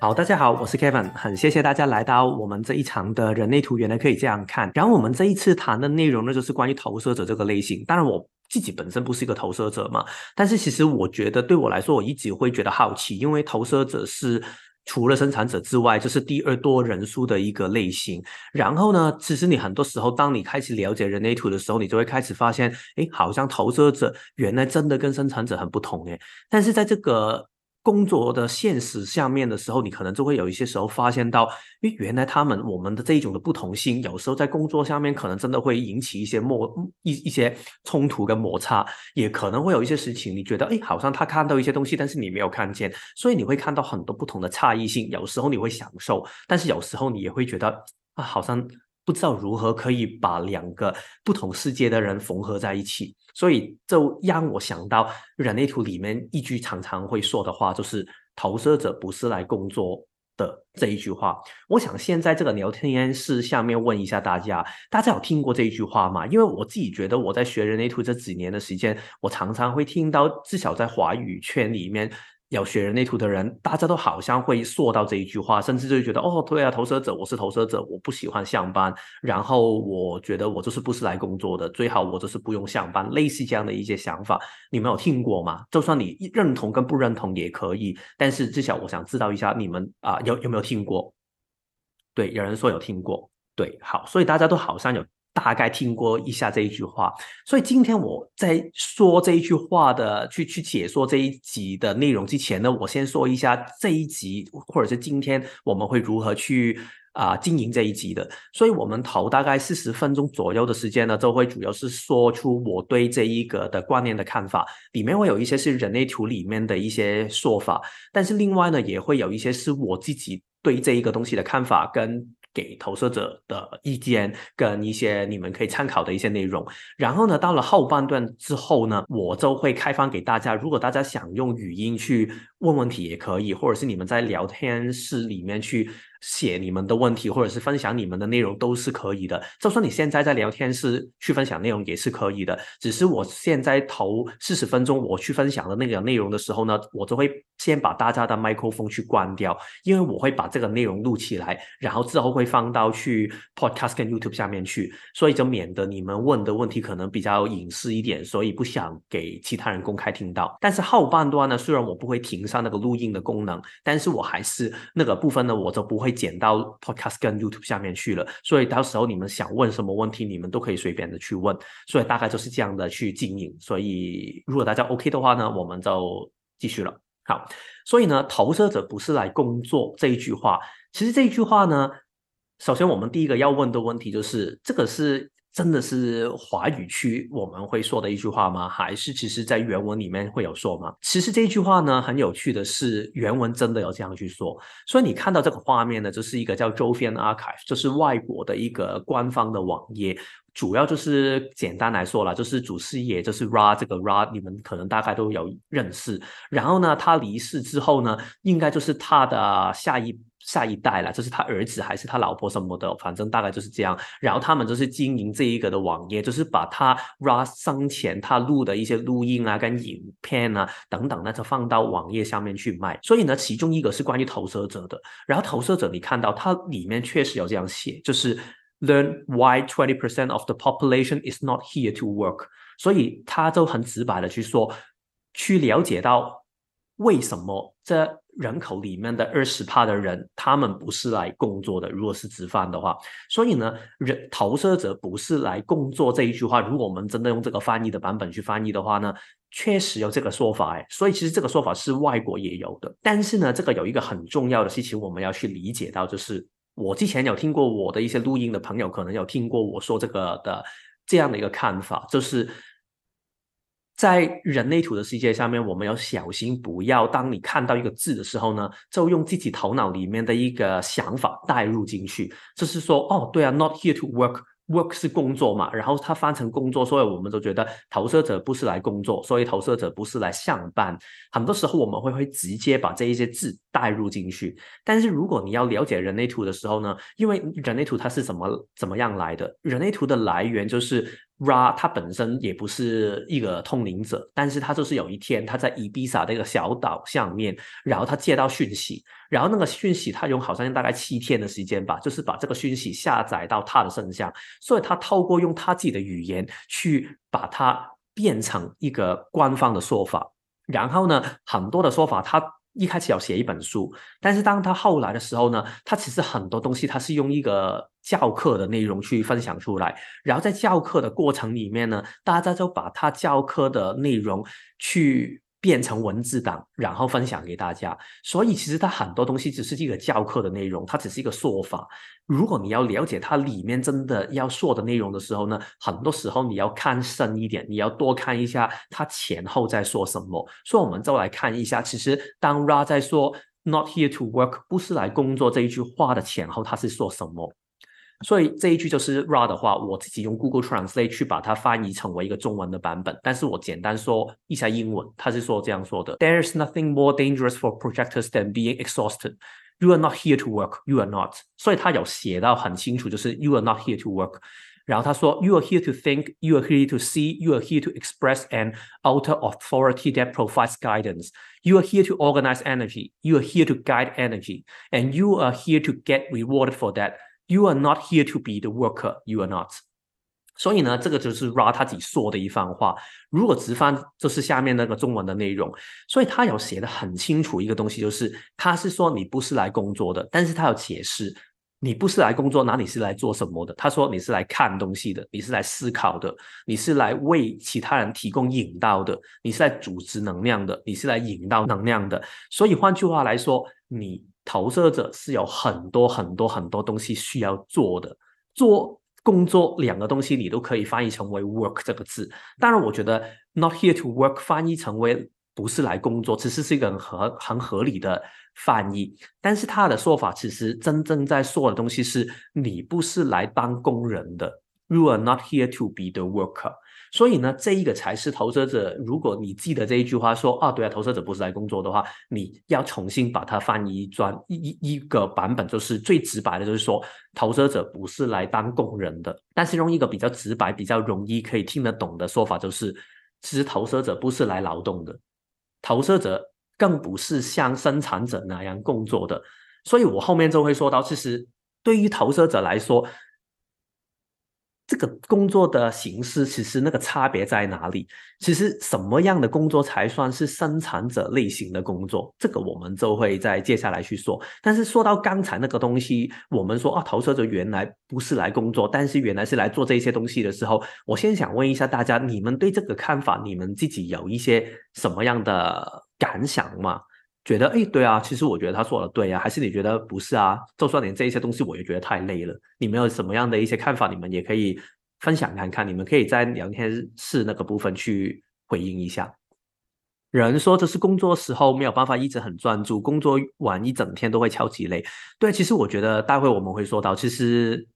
好，大家好，我是 Kevin，很谢谢大家来到我们这一场的人类图，原来可以这样看。然后我们这一次谈的内容呢，就是关于投射者这个类型。当然，我自己本身不是一个投射者嘛，但是其实我觉得对我来说，我一直会觉得好奇，因为投射者是除了生产者之外，就是第二多人数的一个类型。然后呢，其实你很多时候，当你开始了解人类图的时候，你就会开始发现，哎，好像投射者原来真的跟生产者很不同诶。但是在这个工作的现实下面的时候，你可能就会有一些时候发现到，诶，原来他们我们的这一种的不同性，有时候在工作下面可能真的会引起一些摩一一些冲突跟摩擦，也可能会有一些事情，你觉得诶，好像他看到一些东西，但是你没有看见，所以你会看到很多不同的差异性。有时候你会享受，但是有时候你也会觉得啊，好像。不知道如何可以把两个不同世界的人缝合在一起，所以就让我想到人类图里面一句常常会说的话，就是“投射者不是来工作的”这一句话。我想现在这个聊天室下面问一下大家，大家有听过这一句话吗？因为我自己觉得我在学人类图这几年的时间，我常常会听到，至少在华语圈里面。要学人类图的人，大家都好像会说到这一句话，甚至就觉得哦，对啊，投射者，我是投射者，我不喜欢上班，然后我觉得我就是不是来工作的，最好我就是不用上班，类似这样的一些想法，你们有听过吗？就算你认同跟不认同也可以，但是至少我想知道一下你们啊，有有没有听过？对，有人说有听过，对，好，所以大家都好像有。大概听过一下这一句话，所以今天我在说这一句话的去去解说这一集的内容之前呢，我先说一下这一集或者是今天我们会如何去啊经营这一集的。所以我们头大概四十分钟左右的时间呢，都会主要是说出我对这一个的观念的看法，里面会有一些是人类图里面的一些说法，但是另外呢，也会有一些是我自己对这一个东西的看法跟。给投射者的意见跟一些你们可以参考的一些内容，然后呢，到了后半段之后呢，我就会开放给大家。如果大家想用语音去问问题也可以，或者是你们在聊天室里面去。写你们的问题，或者是分享你们的内容都是可以的。就算你现在在聊天室去分享内容也是可以的。只是我现在头四十分钟我去分享的那个内容的时候呢，我就会先把大家的麦克风去关掉，因为我会把这个内容录起来，然后之后会放到去 Podcast 跟 YouTube 下面去，所以就免得你们问的问题可能比较隐私一点，所以不想给其他人公开听到。但是后半段呢，虽然我不会停上那个录音的功能，但是我还是那个部分呢，我就不会。会剪到 Podcast 跟 YouTube 下面去了，所以到时候你们想问什么问题，你们都可以随便的去问，所以大概就是这样的去经营。所以如果大家 OK 的话呢，我们就继续了。好，所以呢，投射者不是来工作这一句话，其实这一句话呢，首先我们第一个要问的问题就是，这个是。真的是华语区我们会说的一句话吗？还是其实在原文里面会有说吗？其实这句话呢，很有趣的是，原文真的有这样去说。所以你看到这个画面呢，就是一个叫周边 Archive，就是外国的一个官方的网页。主要就是简单来说了，就是祖师爷，就是 Ra 这个 Ra，你们可能大概都有认识。然后呢，他离世之后呢，应该就是他的下一。下一代了，这是他儿子还是他老婆什么的，反正大概就是这样。然后他们就是经营这一个的网页，就是把他 Russ 生前他录的一些录音啊、跟影片啊等等，那就放到网页上面去卖。所以呢，其中一个是关于投射者的。然后投射者，你看到它里面确实有这样写，就是 Learn why twenty percent of the population is not here to work。所以他就很直白的去说，去了解到为什么这。人口里面的二十帕的人，他们不是来工作的。如果是吃饭的话，所以呢，人投射者不是来工作这一句话，如果我们真的用这个翻译的版本去翻译的话呢，确实有这个说法哎。所以其实这个说法是外国也有的。但是呢，这个有一个很重要的事情，我们要去理解到，就是我之前有听过我的一些录音的朋友，可能有听过我说这个的这样的一个看法，就是。在人类图的世界下面，我们要小心，不要当你看到一个字的时候呢，就用自己头脑里面的一个想法带入进去。就是说，哦，对啊，not here to work，work 是工作嘛，然后它翻成工作，所以我们都觉得投射者不是来工作，所以投射者不是来上班。很多时候我们会会直接把这一些字带入进去。但是如果你要了解人类图的时候呢，因为人类图它是怎么怎么样来的？人类图的来源就是。Ra 他本身也不是一个通灵者，但是他就是有一天他在伊比萨的一个小岛上面，然后他接到讯息，然后那个讯息他用好像大概七天的时间吧，就是把这个讯息下载到他的身上，所以他透过用他自己的语言去把它变成一个官方的说法，然后呢，很多的说法他。一开始要写一本书，但是当他后来的时候呢，他其实很多东西他是用一个教课的内容去分享出来，然后在教课的过程里面呢，大家就把他教课的内容去。变成文字档，然后分享给大家。所以其实它很多东西只是一个教课的内容，它只是一个说法。如果你要了解它里面真的要说的内容的时候呢，很多时候你要看深一点，你要多看一下它前后在说什么。所以我们就来看一下，其实当 Ra 在说 “Not here to work”，不是来工作这一句话的前后，他是说什么？所以这一句就是 raw 的话，我自己用 Google Translate 去把它翻译成为一个中文的版本。但是我简单说一下英文，他是说这样说的：There's nothing more dangerous for projectors than being exhausted. You are not here to work. You are not. 所以他有写到很清楚，就是 You are not here to work. 然后他说：“You are here to think. You are here to see. You are here to express an outer authority that provides guidance. You are here to organize energy. You are here to guide energy, and you are here to get rewarded for that.” You are not here to be the worker. You are not. 所以呢，这个就是 Ra 他自己说的一番话。如果直翻，就是下面那个中文的内容。所以他有写的很清楚一个东西，就是他是说你不是来工作的，但是他有解释你不是来工作，那你是来做什么的？他说你是来看东西的，你是来思考的，你是来为其他人提供引导的，你是来组织能量的，你是来引导能量的。所以换句话来说，你。投射者是有很多很多很多东西需要做的，做工作两个东西你都可以翻译成为 work 这个字。当然，我觉得 not here to work 翻译成为不是来工作，其实是一个很合很合理的翻译。但是他的说法其实真正在说的东西是你不是来当工人的，you are not here to be the worker。所以呢，这一个才是投射者。如果你记得这一句话说啊，对啊，投射者不是来工作的话，你要重新把它翻译转一一一个版本，就是最直白的，就是说投射者不是来当工人的。但是用一个比较直白、比较容易可以听得懂的说法，就是其实投射者不是来劳动的，投射者更不是像生产者那样工作的。所以我后面就会说到，其实对于投射者来说。这个工作的形式其实那个差别在哪里？其实什么样的工作才算是生产者类型的工作？这个我们就会在接下来去说。但是说到刚才那个东西，我们说啊，投射者原来不是来工作，但是原来是来做这些东西的时候，我先想问一下大家，你们对这个看法，你们自己有一些什么样的感想吗？觉得哎，对啊，其实我觉得他说的对啊，还是你觉得不是啊？就算连这一些东西我也觉得太累了。你们有什么样的一些看法？你们也可以分享看看。你们可以在聊天室那个部分去回应一下。人说这是工作时候没有办法一直很专注，工作完一整天都会超级累。对，其实我觉得待会我们会说到，其实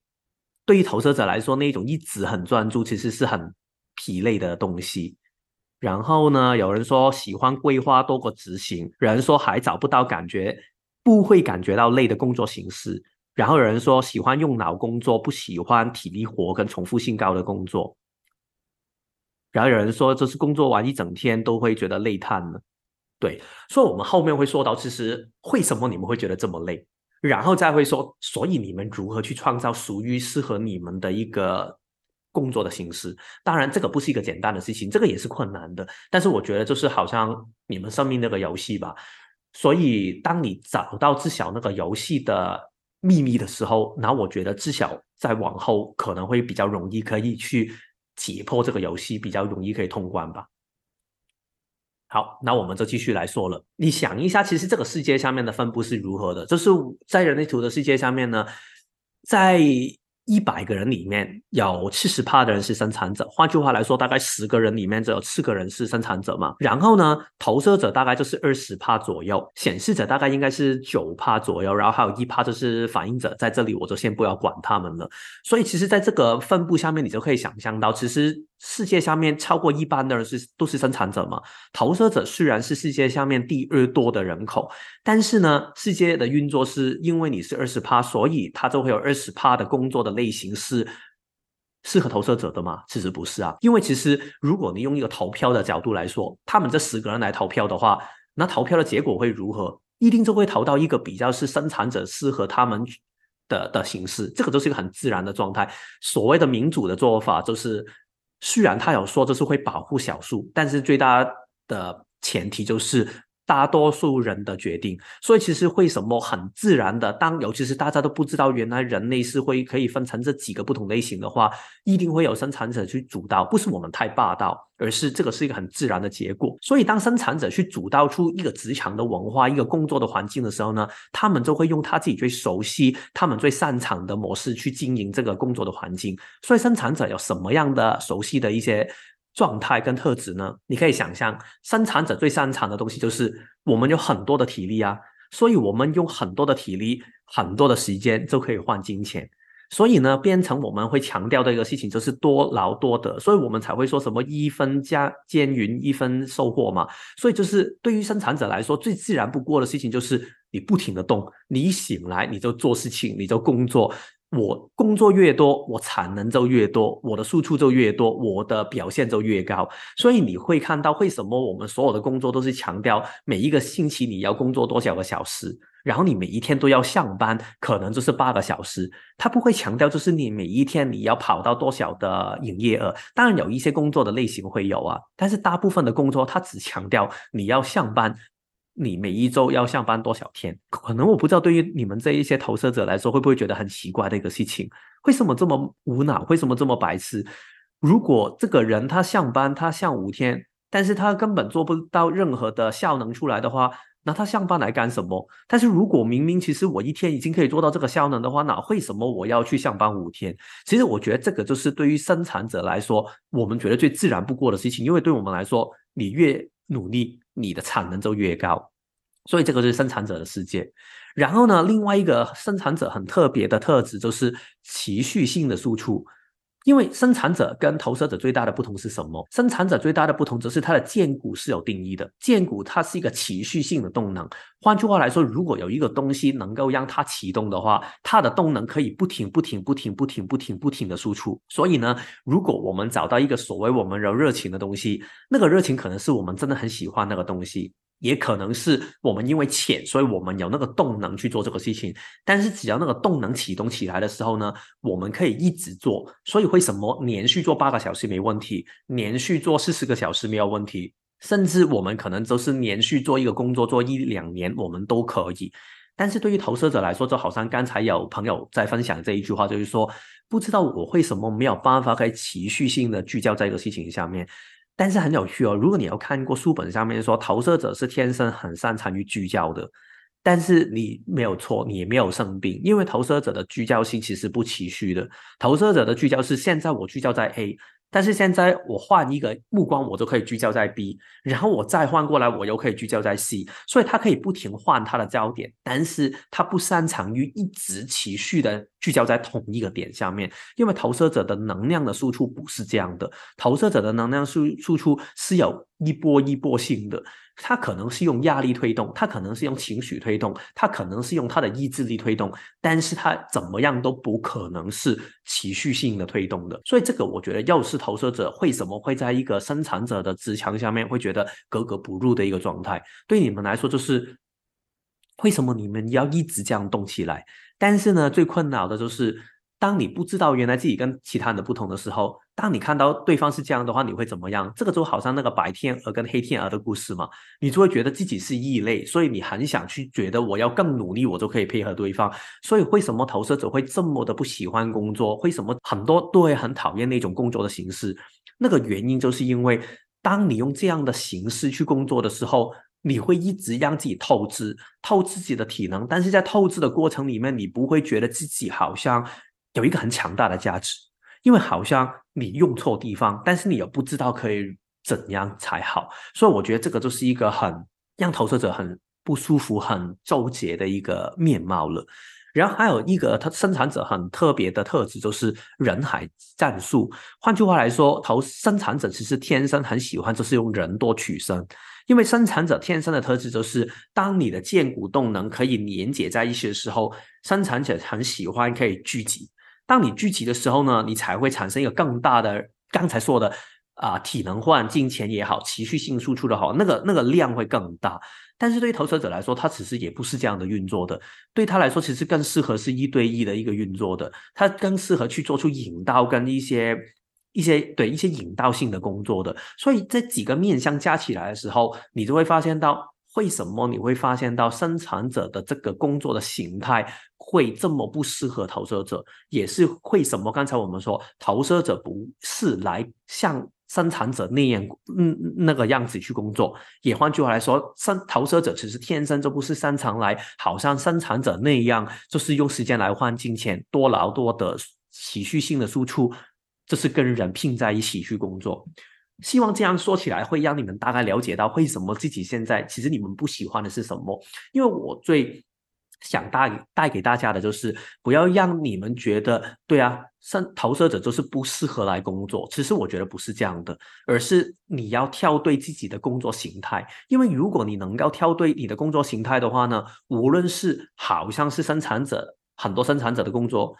对于投射者来说，那种一直很专注其实是很疲累的东西。然后呢？有人说喜欢规划多过执行，有人说还找不到感觉，不会感觉到累的工作形式。然后有人说喜欢用脑工作，不喜欢体力活跟重复性高的工作。然后有人说，就是工作完一整天都会觉得累瘫了。对，所以我们后面会说到，其实为什么你们会觉得这么累？然后再会说，所以你们如何去创造属于适合你们的一个。工作的形式，当然这个不是一个简单的事情，这个也是困难的。但是我觉得就是好像你们生命那个游戏吧，所以当你找到知晓那个游戏的秘密的时候，那我觉得知晓在往后可能会比较容易可以去解破这个游戏，比较容易可以通关吧。好，那我们就继续来说了。你想一下，其实这个世界下面的分布是如何的？就是在人类图的世界下面呢，在。一百个人里面有七十趴的人是生产者，换句话来说，大概十个人里面只有四个人是生产者嘛。然后呢，投射者大概就是二十趴左右，显示者大概应该是九趴左右，然后还有一趴就是反应者，在这里我就先不要管他们了。所以其实，在这个分布下面，你就可以想象到，其实。世界上面超过一半的人是都是生产者嘛？投射者虽然是世界上面第二多的人口，但是呢，世界的运作是因为你是二十趴，所以它就会有二十趴的工作的类型是适合投射者的吗？其实不是啊，因为其实如果你用一个投票的角度来说，他们这十个人来投票的话，那投票的结果会如何？一定就会投到一个比较是生产者适合他们的的形式，这个就是一个很自然的状态。所谓的民主的做法，就是虽然他有说这是会保护小树，但是最大的前提就是。大多数人的决定，所以其实为什么很自然的，当尤其是大家都不知道原来人类是会可以分成这几个不同类型的话，一定会有生产者去主导，不是我们太霸道，而是这个是一个很自然的结果。所以当生产者去主导出一个职场的文化、一个工作的环境的时候呢，他们就会用他自己最熟悉、他们最擅长的模式去经营这个工作的环境。所以生产者有什么样的熟悉的一些？状态跟特质呢？你可以想象，生产者最擅长的东西就是我们有很多的体力啊，所以我们用很多的体力、很多的时间就可以换金钱。所以呢，变成我们会强调的一个事情就是多劳多得，所以我们才会说什么一分加耕耘一分收获嘛。所以就是对于生产者来说，最自然不过的事情就是你不停的动，你一醒来你就做事情，你就工作。我工作越多，我产能就越多，我的输出就越多，我的表现就越高。所以你会看到，为什么我们所有的工作都是强调每一个星期你要工作多少个小时，然后你每一天都要上班，可能就是八个小时。他不会强调就是你每一天你要跑到多少的营业额。当然有一些工作的类型会有啊，但是大部分的工作他只强调你要上班。你每一周要上班多少天？可能我不知道，对于你们这一些投射者来说，会不会觉得很奇怪的一个事情？为什么这么无脑？为什么这么白痴？如果这个人他上班，他上五天，但是他根本做不到任何的效能出来的话，那他上班来干什么？但是如果明明其实我一天已经可以做到这个效能的话，那为什么我要去上班五天？其实我觉得这个就是对于生产者来说，我们觉得最自然不过的事情，因为对我们来说，你越努力。你的产能就越高，所以这个是生产者的世界。然后呢，另外一个生产者很特别的特质就是持续性的输出。因为生产者跟投射者最大的不同是什么？生产者最大的不同则是它的荐股是有定义的，荐股它是一个持续性的动能。换句话来说，如果有一个东西能够让它启动的话，它的动能可以不停、不停、不停、不停、不停、不停的输出。所以呢，如果我们找到一个所谓我们有热情的东西，那个热情可能是我们真的很喜欢那个东西。也可能是我们因为浅，所以我们有那个动能去做这个事情。但是只要那个动能启动起来的时候呢，我们可以一直做。所以为什么连续做八个小时没问题，连续做四十个小时没有问题，甚至我们可能都是连续做一个工作做一两年，我们都可以。但是对于投射者来说，就好像刚才有朋友在分享这一句话，就是说不知道我为什么没有办法可以持续性的聚焦在一个事情下面。但是很有趣哦，如果你有看过书本上面说投射者是天生很擅长于聚焦的，但是你没有错，你也没有生病，因为投射者的聚焦性其实不持续的，投射者的聚焦是现在我聚焦在 A。但是现在我换一个目光，我都可以聚焦在 B，然后我再换过来，我又可以聚焦在 C，所以它可以不停换它的焦点，但是它不擅长于一直持续的聚焦在同一个点下面，因为投射者的能量的输出不是这样的，投射者的能量输输出是有一波一波性的。他可能是用压力推动，他可能是用情绪推动，他可能是用他的意志力推动，但是他怎么样都不可能是持续性的推动的。所以这个我觉得，又是投射者为什么会在一个生产者的职墙下面会觉得格格不入的一个状态？对你们来说，就是为什么你们要一直这样动起来？但是呢，最困扰的就是。当你不知道原来自己跟其他人的不同的时候，当你看到对方是这样的话，你会怎么样？这个就好像那个白天鹅跟黑天鹅的故事嘛，你就会觉得自己是异类，所以你很想去觉得我要更努力，我就可以配合对方。所以为什么投射者会这么的不喜欢工作？为什么很多都会很讨厌那种工作的形式？那个原因就是因为当你用这样的形式去工作的时候，你会一直让自己透支，透自己的体能，但是在透支的过程里面，你不会觉得自己好像。有一个很强大的价值，因为好像你用错地方，但是你又不知道可以怎样才好，所以我觉得这个就是一个很让投射者很不舒服、很纠结的一个面貌了。然后还有一个，它生产者很特别的特质就是人海战术。换句话来说，投生产者其实天生很喜欢就是用人多取胜，因为生产者天生的特质就是，当你的荐股动能可以连接在一起的时候，生产者很喜欢可以聚集。当你聚集的时候呢，你才会产生一个更大的刚才说的啊体能换金钱也好，持续性输出的好，那个那个量会更大。但是对于投资者来说，他其实也不是这样的运作的。对他来说，其实更适合是一对一的一个运作的，他更适合去做出引导跟一些一些对一些引导性的工作的。所以这几个面向加起来的时候，你就会发现到。为什么你会发现到生产者的这个工作的形态会这么不适合投射者？也是为什么刚才我们说投射者不是来像生产者那样，嗯，那个样子去工作。也换句话来说，生投射者其实天生就不是擅长来，好像生产者那样，就是用时间来换金钱，多劳多得，持续性的输出，这是跟人拼在一起去工作。希望这样说起来会让你们大概了解到为什么自己现在其实你们不喜欢的是什么。因为我最想带带给大家的就是不要让你们觉得对啊，生投射者就是不适合来工作。其实我觉得不是这样的，而是你要跳对自己的工作形态。因为如果你能够跳对你的工作形态的话呢，无论是好像是生产者很多生产者的工作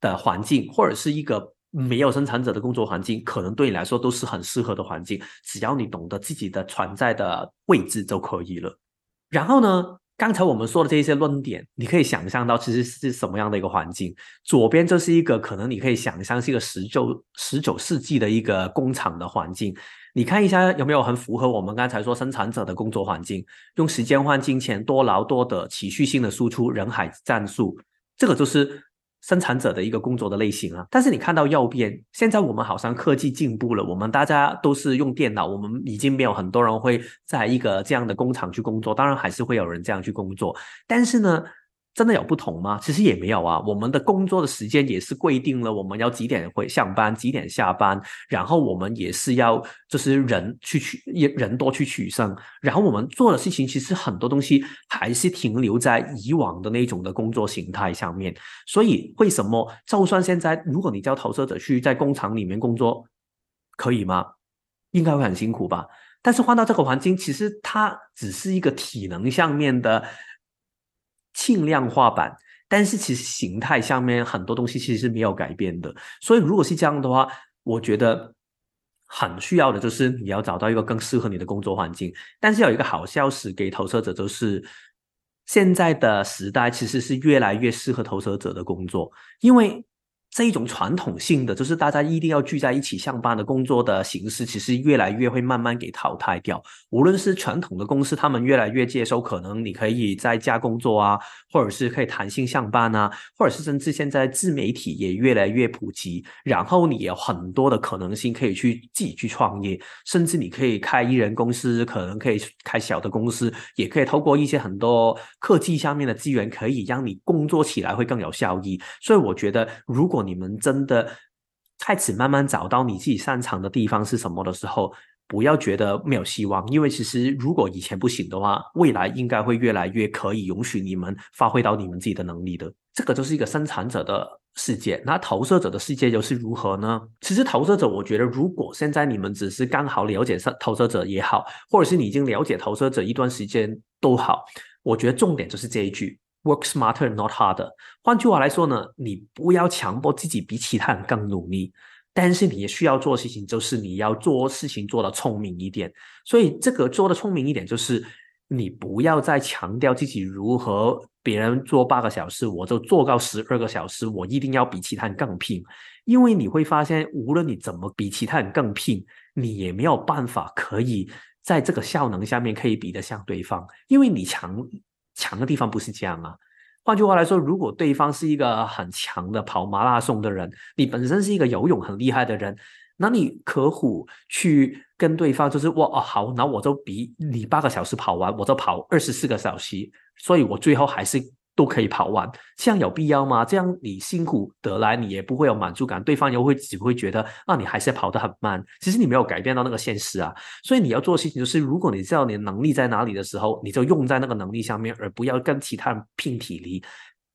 的环境，或者是一个。没有生产者的工作环境，可能对你来说都是很适合的环境。只要你懂得自己的存在的位置就可以了。然后呢，刚才我们说的这些论点，你可以想象到其实是什么样的一个环境？左边就是一个可能你可以想象是一个十九十九世纪的一个工厂的环境。你看一下有没有很符合我们刚才说生产者的工作环境？用时间换金钱，多劳多得，持续性的输出，人海战术，这个就是。生产者的一个工作的类型啊，但是你看到右边，现在我们好像科技进步了，我们大家都是用电脑，我们已经没有很多人会在一个这样的工厂去工作，当然还是会有人这样去工作，但是呢。真的有不同吗？其实也没有啊。我们的工作的时间也是规定了，我们要几点会上班，几点下班。然后我们也是要，就是人去取，也人多去取胜。然后我们做的事情，其实很多东西还是停留在以往的那种的工作形态上面。所以为什么，就算现在，如果你叫投射者去在工厂里面工作，可以吗？应该会很辛苦吧。但是换到这个环境，其实它只是一个体能上面的。轻量化版，但是其实形态上面很多东西其实是没有改变的。所以如果是这样的话，我觉得很需要的就是你要找到一个更适合你的工作环境。但是有一个好消息给投射者，就是现在的时代其实是越来越适合投射者的工作，因为。这一种传统性的，就是大家一定要聚在一起上班的工作的形式，其实越来越会慢慢给淘汰掉。无论是传统的公司，他们越来越接受，可能你可以在家工作啊，或者是可以弹性上班啊，或者是甚至现在自媒体也越来越普及，然后你有很多的可能性可以去自己去创业，甚至你可以开一人公司，可能可以开小的公司，也可以透过一些很多科技上面的资源，可以让你工作起来会更有效益。所以我觉得，如果你们真的开始慢慢找到你自己擅长的地方是什么的时候，不要觉得没有希望，因为其实如果以前不行的话，未来应该会越来越可以允许你们发挥到你们自己的能力的。这个就是一个生产者的世界，那投射者的世界又是如何呢？其实投射者，我觉得如果现在你们只是刚好了解投射者也好，或者是你已经了解投射者一段时间都好，我觉得重点就是这一句。Work smarter, not harder。换句话来说呢，你不要强迫自己比其他人更努力，但是你也需要做事情就是你要做事情做的聪明一点。所以这个做的聪明一点，就是你不要再强调自己如何别人做八个小时，我就做到十二个小时，我一定要比其他人更拼。因为你会发现，无论你怎么比其他人更拼，你也没有办法可以在这个效能下面可以比得上对方，因为你强。强的地方不是这样啊。换句话来说，如果对方是一个很强的跑马拉松的人，你本身是一个游泳很厉害的人，那你可虎去跟对方就是哇哦好，那我就比你八个小时跑完，我就跑二十四个小时，所以我最后还是。都可以跑完，这样有必要吗？这样你辛苦得来，你也不会有满足感，对方又会只会觉得啊，你还是跑得很慢。其实你没有改变到那个现实啊，所以你要做的事情就是，如果你知道你的能力在哪里的时候，你就用在那个能力上面，而不要跟其他人拼体力、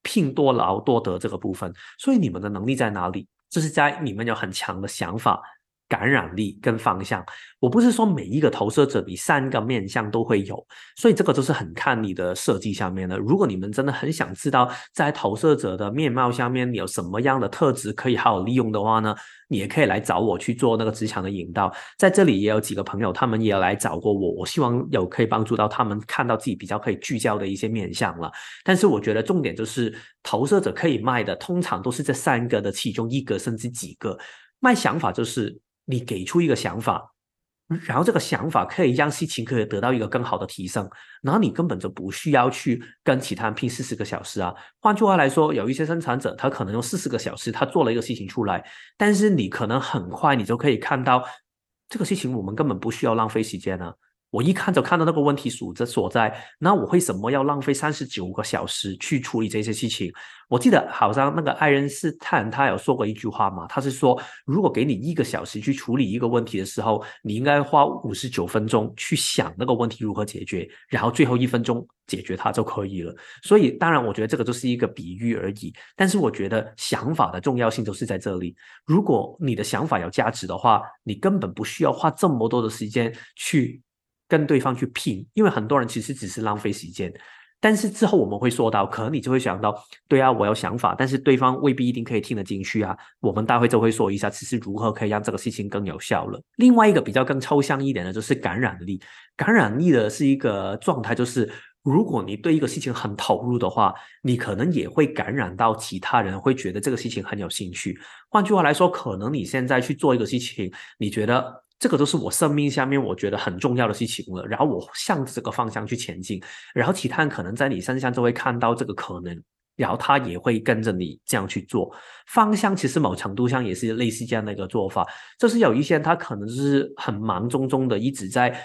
拼多劳多得这个部分。所以你们的能力在哪里？就是在你们有很强的想法，感染力跟方向，我不是说每一个投射者你三个面向都会有，所以这个都是很看你的设计下面的。如果你们真的很想知道在投射者的面貌下面有什么样的特质可以好好利用的话呢，你也可以来找我去做那个职场的引导。在这里也有几个朋友，他们也来找过我，我希望有可以帮助到他们看到自己比较可以聚焦的一些面向了。但是我觉得重点就是投射者可以卖的，通常都是这三个的其中一个甚至几个。卖想法就是。你给出一个想法，然后这个想法可以让事情可以得到一个更好的提升，然后你根本就不需要去跟其他人拼四十个小时啊。换句话来说，有一些生产者他可能用四十个小时他做了一个事情出来，但是你可能很快你就可以看到这个事情我们根本不需要浪费时间呢。我一看就看到那个问题所在所在，那我为什么要浪费三十九个小时去处理这些事情？我记得好像那个爱因斯坦他有说过一句话嘛，他是说，如果给你一个小时去处理一个问题的时候，你应该花五十九分钟去想那个问题如何解决，然后最后一分钟解决它就可以了。所以，当然我觉得这个就是一个比喻而已，但是我觉得想法的重要性都是在这里。如果你的想法有价值的话，你根本不需要花这么多的时间去。跟对方去拼，因为很多人其实只是浪费时间。但是之后我们会说到，可能你就会想到，对啊，我有想法，但是对方未必一定可以听得进去啊。我们待会就会说一下，其实如何可以让这个事情更有效了。另外一个比较更抽象一点的，就是感染力。感染力的是一个状态，就是如果你对一个事情很投入的话，你可能也会感染到其他人，会觉得这个事情很有兴趣。换句话来说，可能你现在去做一个事情，你觉得。这个都是我生命下面我觉得很重要的事情了，然后我向这个方向去前进，然后其他人可能在你身上就会看到这个可能，然后他也会跟着你这样去做。方向其实某程度上也是类似这样的一个做法，就是有一些人他可能就是很忙中中的一直在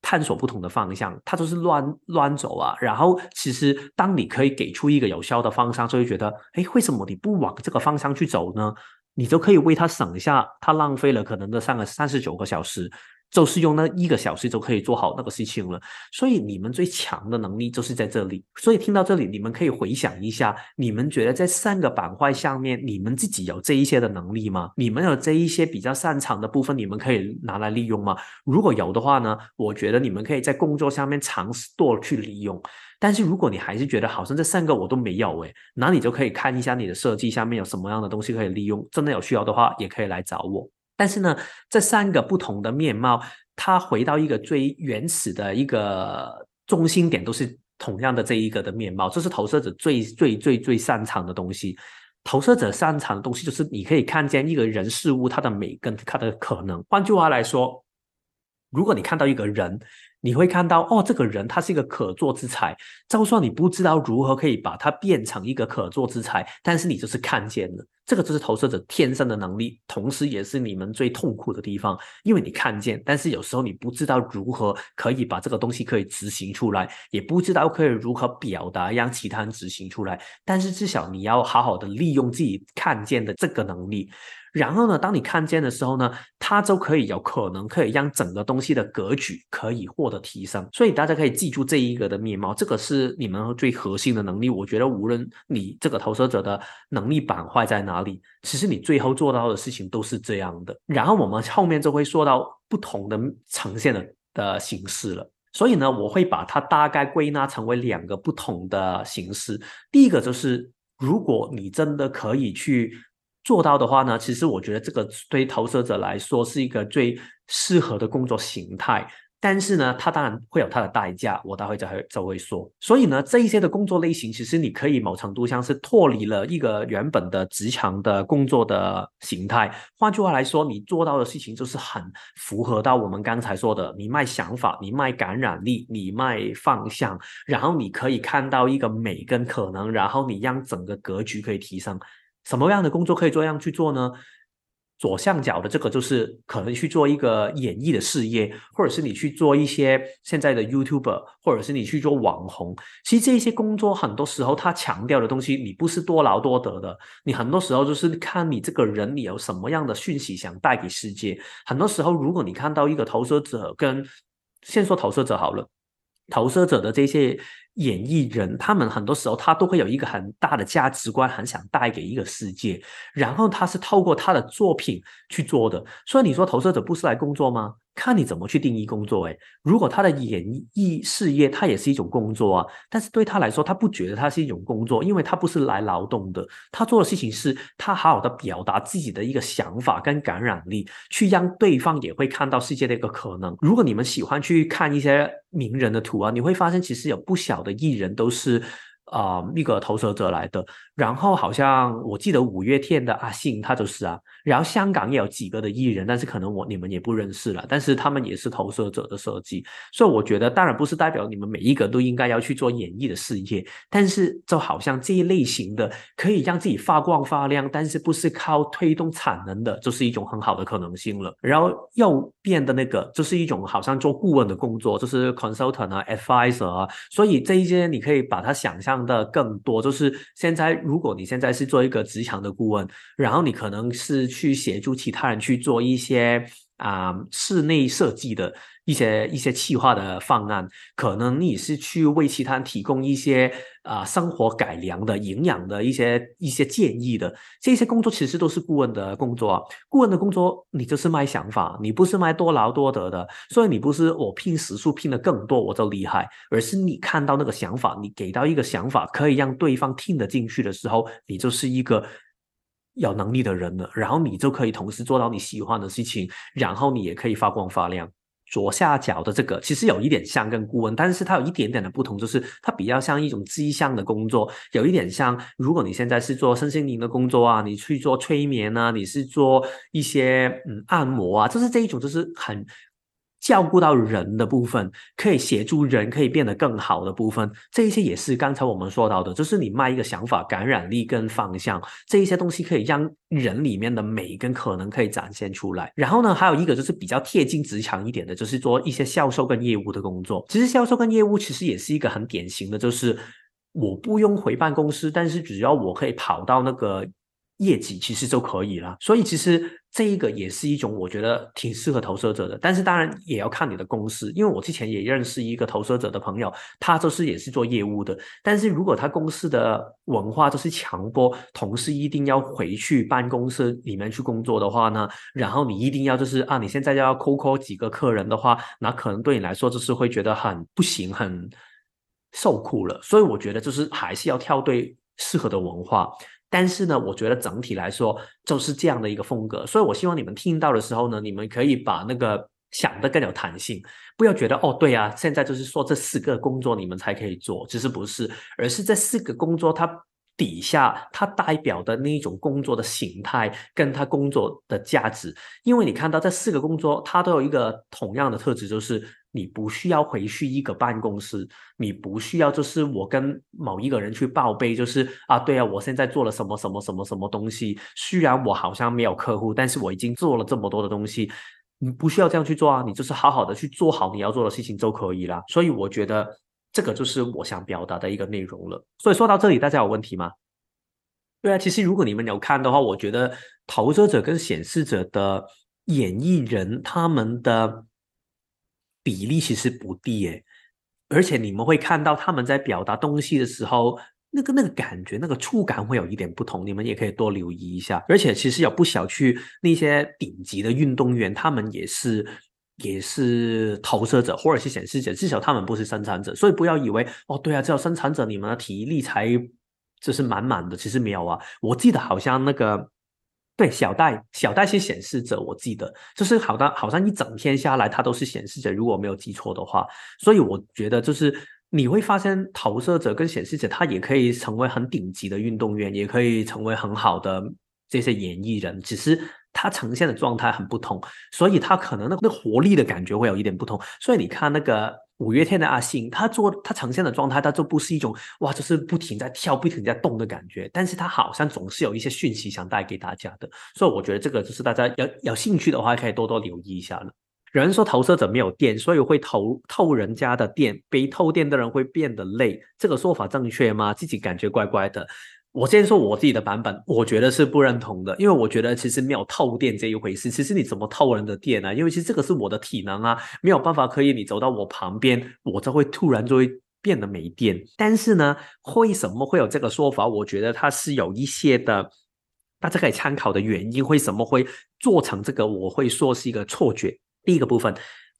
探索不同的方向，他都是乱乱走啊。然后其实当你可以给出一个有效的方向，就会觉得，哎，为什么你不往这个方向去走呢？你都可以为他省下他浪费了可能的三个三十九个小时，就是用那一个小时就可以做好那个事情了。所以你们最强的能力就是在这里。所以听到这里，你们可以回想一下，你们觉得在三个板块下面，你们自己有这一些的能力吗？你们有这一些比较擅长的部分，你们可以拿来利用吗？如果有的话呢，我觉得你们可以在工作上面尝试多去利用。但是如果你还是觉得好像这三个我都没有诶，那你就可以看一下你的设计下面有什么样的东西可以利用。真的有需要的话，也可以来找我。但是呢，这三个不同的面貌，它回到一个最原始的一个中心点，都是同样的这一个的面貌。这是投射者最最最最擅长的东西。投射者擅长的东西就是你可以看见一个人事物它的美跟它的可能。换句话来说，如果你看到一个人，你会看到哦，这个人他是一个可做之才，就算你不知道如何可以把他变成一个可做之才，但是你就是看见了，这个就是投射者天生的能力，同时也是你们最痛苦的地方，因为你看见，但是有时候你不知道如何可以把这个东西可以执行出来，也不知道可以如何表达让其他人执行出来，但是至少你要好好的利用自己看见的这个能力。然后呢，当你看见的时候呢，它就可以有可能可以让整个东西的格局可以获得提升。所以大家可以记住这一个的面貌，这个是你们最核心的能力。我觉得无论你这个投射者的能力板块在哪哪里，其实你最后做到的事情都是这样的。然后我们后面就会说到不同的呈现的的形式了。所以呢，我会把它大概归纳成为两个不同的形式。第一个就是，如果你真的可以去。做到的话呢，其实我觉得这个对投射者来说是一个最适合的工作形态。但是呢，它当然会有它的代价，我待会再会就会说。所以呢，这一些的工作类型，其实你可以某程度上是脱离了一个原本的职场的工作的形态。换句话来说，你做到的事情就是很符合到我们刚才说的：你卖想法，你卖感染力，你卖方向，然后你可以看到一个美跟可能，然后你让整个格局可以提升。什么样的工作可以这样去做呢？左上角的这个就是可能去做一个演艺的事业，或者是你去做一些现在的 YouTuber，或者是你去做网红。其实这些工作很多时候他强调的东西，你不是多劳多得的，你很多时候就是看你这个人你有什么样的讯息想带给世界。很多时候，如果你看到一个投射者跟先说投射者好了。投射者的这些演艺人，他们很多时候他都会有一个很大的价值观，很想带给一个世界，然后他是透过他的作品去做的。所以你说投射者不是来工作吗？看你怎么去定义工作。诶，如果他的演艺事业，他也是一种工作啊。但是对他来说，他不觉得他是一种工作，因为他不是来劳动的。他做的事情是他好好的表达自己的一个想法跟感染力，去让对方也会看到世界的一个可能。如果你们喜欢去看一些名人的图啊，你会发现其实有不小的艺人都是。啊，一个投射者来的，然后好像我记得五月天的阿信他就是啊，然后香港也有几个的艺人，但是可能我你们也不认识了，但是他们也是投射者的设计，所以我觉得当然不是代表你们每一个都应该要去做演艺的事业，但是就好像这一类型的可以让自己发光发亮，但是不是靠推动产能的，就是一种很好的可能性了。然后右边的那个就是一种好像做顾问的工作，就是 consultant 啊，advisor 啊，所以这一些你可以把它想象。的更多就是现在，如果你现在是做一个职场的顾问，然后你可能是去协助其他人去做一些啊室内设计的。一些一些企划的方案，可能你是去为其他人提供一些啊生活改良的、营养的一些一些建议的，这些工作其实都是顾问的工作。顾问的工作，你就是卖想法，你不是卖多劳多得的。所以你不是我拼时数拼的更多我就厉害，而是你看到那个想法，你给到一个想法，可以让对方听得进去的时候，你就是一个有能力的人了。然后你就可以同时做到你喜欢的事情，然后你也可以发光发亮。左下角的这个其实有一点像跟顾问，但是它有一点点的不同，就是它比较像一种迹象的工作，有一点像如果你现在是做身心灵的工作啊，你去做催眠啊，你是做一些嗯按摩啊，就是这一种就是很。照顾到人的部分，可以协助人可以变得更好的部分，这一些也是刚才我们说到的，就是你卖一个想法、感染力跟方向，这一些东西可以让人里面的美跟可能可以展现出来。然后呢，还有一个就是比较贴近职场一点的，就是做一些销售跟业务的工作。其实销售跟业务其实也是一个很典型的，就是我不用回办公室，但是只要我可以跑到那个。业绩其实就可以了，所以其实这一个也是一种我觉得挺适合投射者的，但是当然也要看你的公司，因为我之前也认识一个投射者的朋友，他就是也是做业务的，但是如果他公司的文化就是强迫同事一定要回去办公室里面去工作的话呢，然后你一定要就是啊，你现在要扣扣几个客人的话，那可能对你来说就是会觉得很不行，很受苦了，所以我觉得就是还是要跳对适合的文化。但是呢，我觉得整体来说就是这样的一个风格，所以我希望你们听到的时候呢，你们可以把那个想的更有弹性，不要觉得哦，对啊，现在就是说这四个工作你们才可以做，其实不是，而是这四个工作它底下它代表的那一种工作的形态跟它工作的价值，因为你看到这四个工作它都有一个同样的特质，就是。你不需要回去一个办公室，你不需要就是我跟某一个人去报备，就是啊，对啊，我现在做了什么什么什么什么东西。虽然我好像没有客户，但是我已经做了这么多的东西。你不需要这样去做啊，你就是好好的去做好你要做的事情就可以了。所以我觉得这个就是我想表达的一个内容了。所以说到这里，大家有问题吗？对啊，其实如果你们有看的话，我觉得投射者跟显示者的演绎人他们的。比例其实不低诶，而且你们会看到他们在表达东西的时候，那个那个感觉、那个触感会有一点不同，你们也可以多留意一下。而且其实有不少去那些顶级的运动员，他们也是也是投射者或者是显示者，至少他们不是生产者。所以不要以为哦，对啊，只有生产者你们的体力才就是满满的，其实没有啊。我记得好像那个。对，小戴，小戴是显示者，我记得就是好的，好像一整天下来，它都是显示者，如果没有记错的话。所以我觉得，就是你会发现，投射者跟显示者，他也可以成为很顶级的运动员，也可以成为很好的这些演艺人，只是他呈现的状态很不同，所以他可能那那活力的感觉会有一点不同。所以你看那个。五月天的阿信，他做他呈现的状态，他就不是一种哇，就是不停在跳、不停在动的感觉，但是他好像总是有一些讯息想带给大家的，所以我觉得这个就是大家有有兴趣的话，可以多多留意一下了。有人说投射者没有电，所以会投透人家的电，被透电的人会变得累，这个说法正确吗？自己感觉怪怪的。我先说我自己的版本，我觉得是不认同的，因为我觉得其实没有透电这一回事。其实你怎么透人的电呢？因为其实这个是我的体能啊，没有办法可以你走到我旁边，我就会突然就会变得没电。但是呢，为什么会有这个说法？我觉得它是有一些的，大家可以参考的原因。为什么会做成这个？我会说是一个错觉。第一个部分。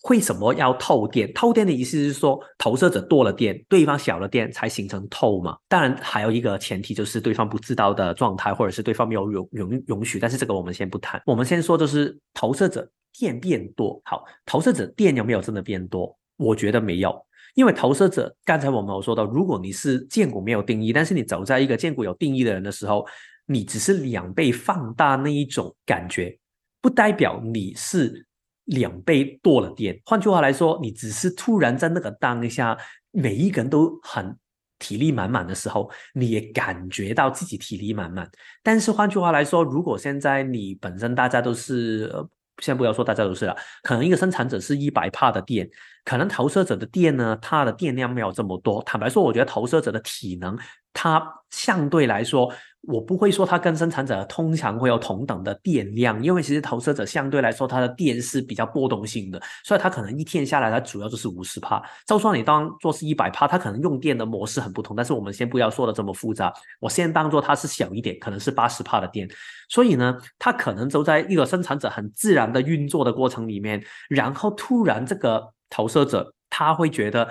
为什么要透电？透电的意思是说，投射者多了电，对方小了电才形成透嘛。当然，还有一个前提就是对方不知道的状态，或者是对方没有容容允许。但是这个我们先不谈，我们先说就是投射者电变多。好，投射者电有没有真的变多？我觉得没有，因为投射者刚才我们有说到，如果你是剑骨没有定义，但是你走在一个剑骨有定义的人的时候，你只是两倍放大那一种感觉，不代表你是。两倍多了电，换句话来说，你只是突然在那个当下，每一个人都很体力满满的时候，你也感觉到自己体力满满。但是换句话来说，如果现在你本身大家都是，先不要说大家都是了，可能一个生产者是一百帕的电，可能投射者的电呢，它的电量没有这么多。坦白说，我觉得投射者的体能，它相对来说。我不会说它跟生产者通常会有同等的电量，因为其实投射者相对来说它的电是比较波动性的，所以它可能一天下来它主要就是五十帕。就算你当做是一百帕，它可能用电的模式很不同。但是我们先不要说的这么复杂，我先当做它是小一点，可能是八十帕的电。所以呢，它可能就在一个生产者很自然的运作的过程里面，然后突然这个投射者他会觉得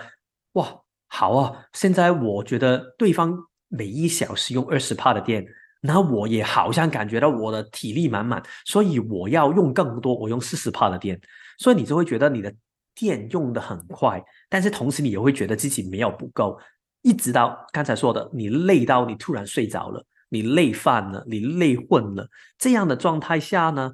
哇，好啊，现在我觉得对方。每一小时用二十帕的电，那我也好像感觉到我的体力满满，所以我要用更多，我用四十帕的电，所以你就会觉得你的电用的很快，但是同时你也会觉得自己没有不够，一直到刚才说的，你累到你突然睡着了，你累犯了，你累混了，这样的状态下呢，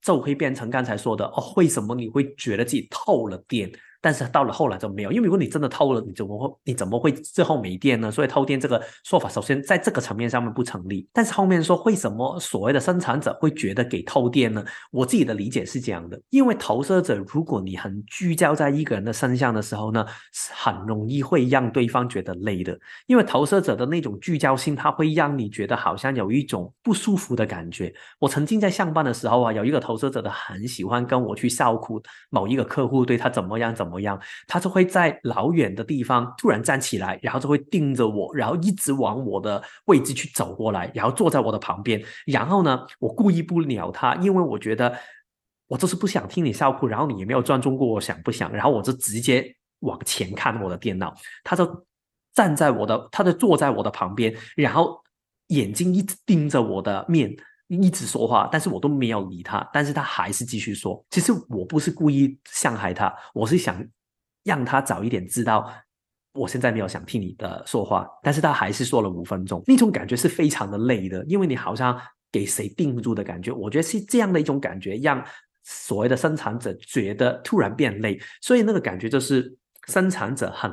就会变成刚才说的哦，为什么你会觉得自己透了电？但是到了后来就没有，因为如果你真的偷了，你怎么会你怎么会最后没电呢？所以偷电这个说法，首先在这个层面上面不成立。但是后面说为什么所谓的生产者会觉得给偷电呢？我自己的理解是这样的：因为投射者，如果你很聚焦在一个人的身上的时候呢，很容易会让对方觉得累的。因为投射者的那种聚焦性，它会让你觉得好像有一种不舒服的感觉。我曾经在上班的时候啊，有一个投射者的很喜欢跟我去笑哭某一个客户对他怎么样怎么。怎么样？他就会在老远的地方突然站起来，然后就会盯着我，然后一直往我的位置去走过来，然后坐在我的旁边。然后呢，我故意不鸟他，因为我觉得我就是不想听你笑哭，然后你也没有尊重过我想不想，然后我就直接往前看我的电脑。他就站在我的，他就坐在我的旁边，然后眼睛一直盯着我的面。一直说话，但是我都没有理他，但是他还是继续说。其实我不是故意伤害他，我是想让他早一点知道，我现在没有想听你的说话。但是他还是说了五分钟，那种感觉是非常的累的，因为你好像给谁定住的感觉。我觉得是这样的一种感觉，让所谓的生产者觉得突然变累，所以那个感觉就是生产者很。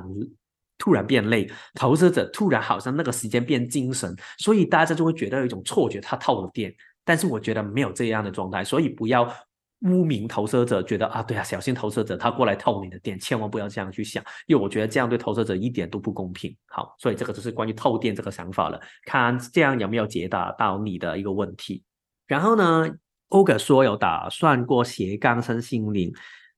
突然变累，投射者突然好像那个时间变精神，所以大家就会觉得有一种错觉，他透了电。但是我觉得没有这样的状态，所以不要污名投射者，觉得啊，对啊，小心投射者他过来透你的电，千万不要这样去想，因为我觉得这样对投射者一点都不公平。好，所以这个就是关于透电这个想法了，看这样有没有解答到你的一个问题。然后呢，欧哥说有打算过斜杠身心灵。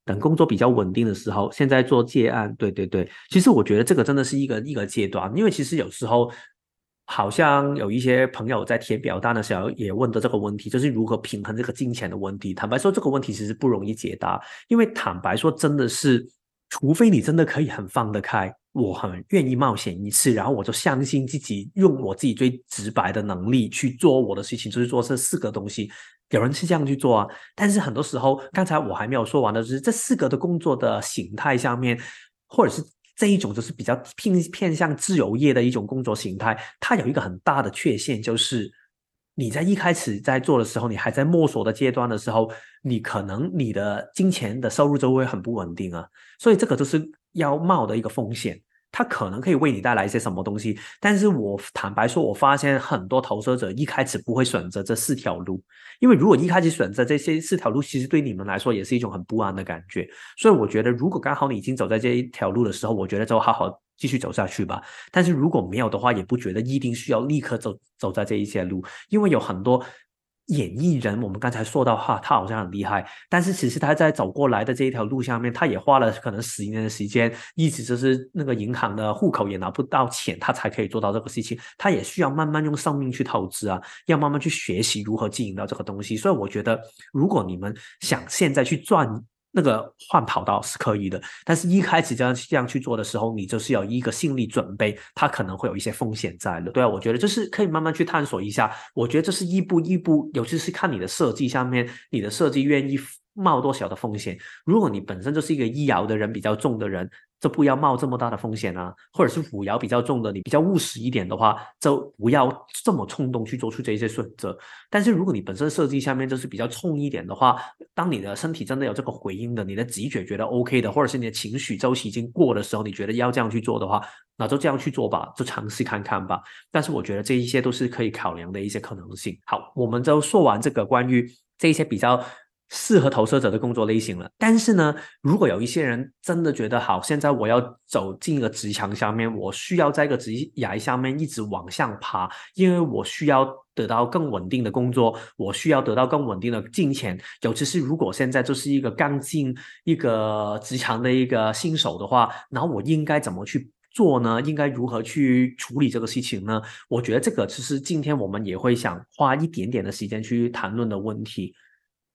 等工作比较稳定的时候，现在做借案，对对对，其实我觉得这个真的是一个一个阶段，因为其实有时候好像有一些朋友在填表单的时候也问到这个问题，就是如何平衡这个金钱的问题。坦白说，这个问题其实不容易解答，因为坦白说，真的是，除非你真的可以很放得开，我很愿意冒险一次，然后我就相信自己用我自己最直白的能力去做我的事情，就是做这四个东西。有人是这样去做啊，但是很多时候，刚才我还没有说完的就是这四个的工作的形态下面，或者是这一种就是比较偏偏向自由业的一种工作形态，它有一个很大的缺陷，就是你在一开始在做的时候，你还在摸索的阶段的时候，你可能你的金钱的收入就会很不稳定啊，所以这个就是要冒的一个风险。它可能可以为你带来一些什么东西，但是我坦白说，我发现很多投射者一开始不会选择这四条路，因为如果一开始选择这些四条路，其实对你们来说也是一种很不安的感觉。所以我觉得，如果刚好你已经走在这一条路的时候，我觉得就好好继续走下去吧。但是如果没有的话，也不觉得一定需要立刻走走在这一些路，因为有很多。演艺人，我们刚才说到哈，他好像很厉害，但是其实他在走过来的这一条路上面，他也花了可能十年的时间，一直就是那个银行的户口也拿不到钱，他才可以做到这个事情。他也需要慢慢用生命去投资啊，要慢慢去学习如何经营到这个东西。所以我觉得，如果你们想现在去赚。那个换跑道是可以的，但是一开始这样这样去做的时候，你就是有一个心理准备，它可能会有一些风险在的。对啊，我觉得就是可以慢慢去探索一下。我觉得这是一步一步，尤其是看你的设计上面，你的设计愿意冒多少的风险。如果你本身就是一个医疗的人比较重的人。就不要冒这么大的风险啊，或者是五爻比较重的，你比较务实一点的话，就不要这么冲动去做出这些选择。但是如果你本身设计下面就是比较冲一点的话，当你的身体真的有这个回应的，你的直觉觉得 OK 的，或者是你的情绪周期已经过的时候，你觉得要这样去做的话，那就这样去做吧，就尝试看看吧。但是我觉得这一些都是可以考量的一些可能性。好，我们就说完这个关于这些比较。适合投射者的工作类型了，但是呢，如果有一些人真的觉得好，现在我要走进一个职场下面，我需要在一个职涯下面一直往上爬，因为我需要得到更稳定的工作，我需要得到更稳定的金钱。尤其是如果现在就是一个刚进一个职场的一个新手的话，然后我应该怎么去做呢？应该如何去处理这个事情呢？我觉得这个其实今天我们也会想花一点点的时间去谈论的问题。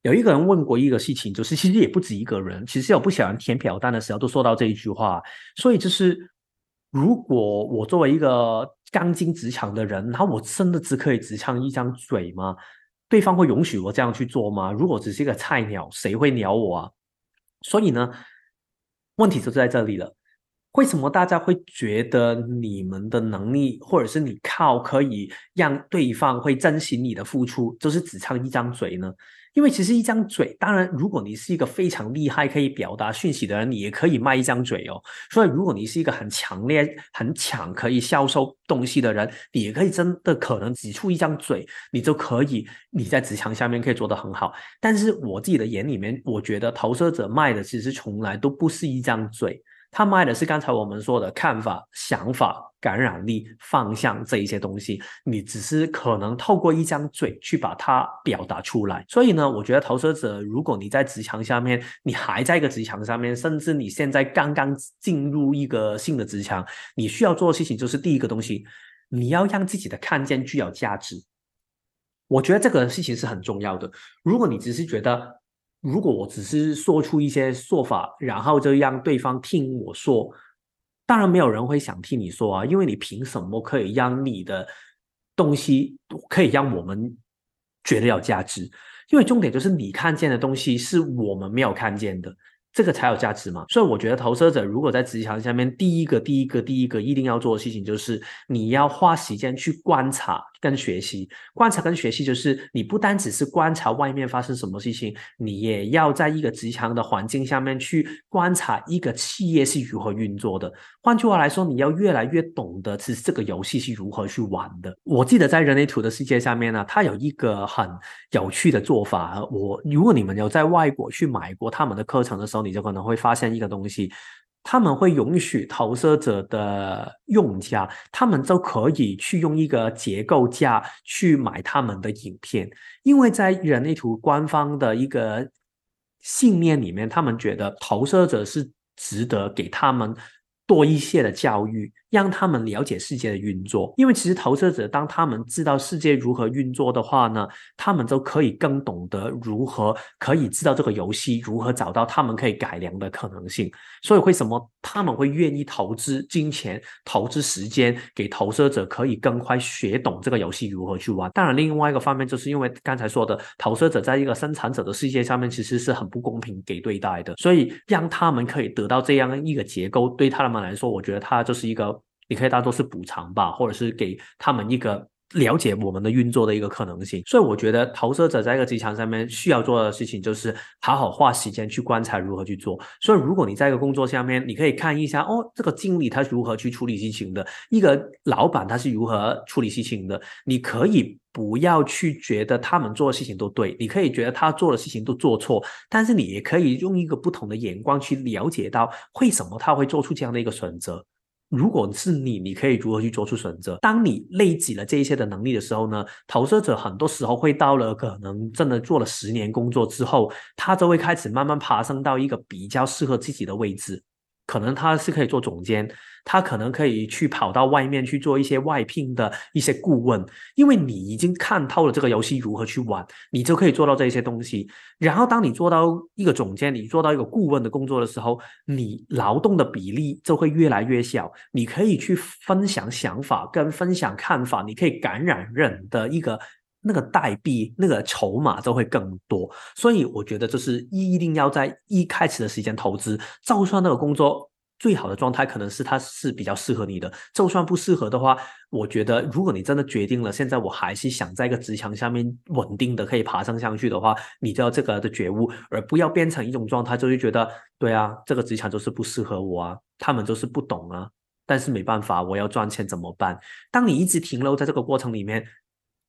有一个人问过一个事情，就是其实也不止一个人，其实有不少人填表单的时候都说到这一句话。所以就是，如果我作为一个刚进职场的人，然后我真的只可以只唱一张嘴吗？对方会允许我这样去做吗？如果只是一个菜鸟，谁会鸟我啊？所以呢，问题就在这里了。为什么大家会觉得你们的能力，或者是你靠可以让对方会珍惜你的付出，就是只唱一张嘴呢？因为其实一张嘴，当然，如果你是一个非常厉害可以表达讯息的人，你也可以卖一张嘴哦。所以，如果你是一个很强烈、很强可以销售东西的人，你也可以真的可能只出一张嘴，你就可以你在职场下面可以做得很好。但是我自己的眼里面，我觉得投射者卖的其实从来都不是一张嘴。他卖的是刚才我们说的看法、想法、感染力、方向这一些东西，你只是可能透过一张嘴去把它表达出来。所以呢，我觉得投射者，如果你在职场下面，你还在一个职场上面，甚至你现在刚刚进入一个新的职场，你需要做的事情就是第一个东西，你要让自己的看见具有价值。我觉得这个事情是很重要的。如果你只是觉得，如果我只是说出一些说法，然后就让对方听我说，当然没有人会想听你说啊，因为你凭什么可以让你的东西可以让我们觉得有价值？因为重点就是你看见的东西是我们没有看见的。这个才有价值嘛，所以我觉得投射者如果在职场下面，第一个、第一个、第一个一定要做的事情就是你要花时间去观察跟学习。观察跟学习就是你不单只是观察外面发生什么事情，你也要在一个职场的环境下面去观察一个企业是如何运作的。换句话来说，你要越来越懂得其实这个游戏是如何去玩的。我记得在人类图的世界下面呢，它有一个很有趣的做法。我如果你们有在外国去买过他们的课程的时候，你就可能会发现一个东西，他们会允许投射者的用家，他们都可以去用一个结构价去买他们的影片，因为在人类图官方的一个信念里面，他们觉得投射者是值得给他们多一些的教育。让他们了解世界的运作，因为其实投射者当他们知道世界如何运作的话呢，他们就可以更懂得如何可以知道这个游戏如何找到他们可以改良的可能性。所以为什么他们会愿意投资金钱、投资时间给投射者，可以更快学懂这个游戏如何去玩？当然，另外一个方面就是因为刚才说的，投射者在一个生产者的世界上面其实是很不公平给对待的，所以让他们可以得到这样一个结构，对他们来说，我觉得它就是一个。你可以当做是补偿吧，或者是给他们一个了解我们的运作的一个可能性。所以我觉得投射者在一个职场上面需要做的事情，就是好好花时间去观察如何去做。所以如果你在一个工作下面，你可以看一下哦，这个经理他如何去处理事情的，一个老板他是如何处理事情的。你可以不要去觉得他们做的事情都对，你可以觉得他做的事情都做错，但是你也可以用一个不同的眼光去了解到为什么他会做出这样的一个选择。如果是你，你可以如何去做出选择？当你累积了这一些的能力的时候呢，投射者很多时候会到了可能真的做了十年工作之后，他就会开始慢慢爬升到一个比较适合自己的位置。可能他是可以做总监，他可能可以去跑到外面去做一些外聘的一些顾问，因为你已经看透了这个游戏如何去玩，你就可以做到这些东西。然后，当你做到一个总监，你做到一个顾问的工作的时候，你劳动的比例就会越来越小，你可以去分享想法跟分享看法，你可以感染人的一个。那个代币、那个筹码就会更多，所以我觉得就是一定要在一开始的时间投资。就算那个工作最好的状态可能是它是比较适合你的，就算不适合的话，我觉得如果你真的决定了，现在我还是想在一个职场下面稳定的可以爬升上去的话，你就要这个的觉悟，而不要变成一种状态，就是觉得对啊，这个职场就是不适合我啊，他们就是不懂啊，但是没办法，我要赚钱怎么办？当你一直停留在这个过程里面。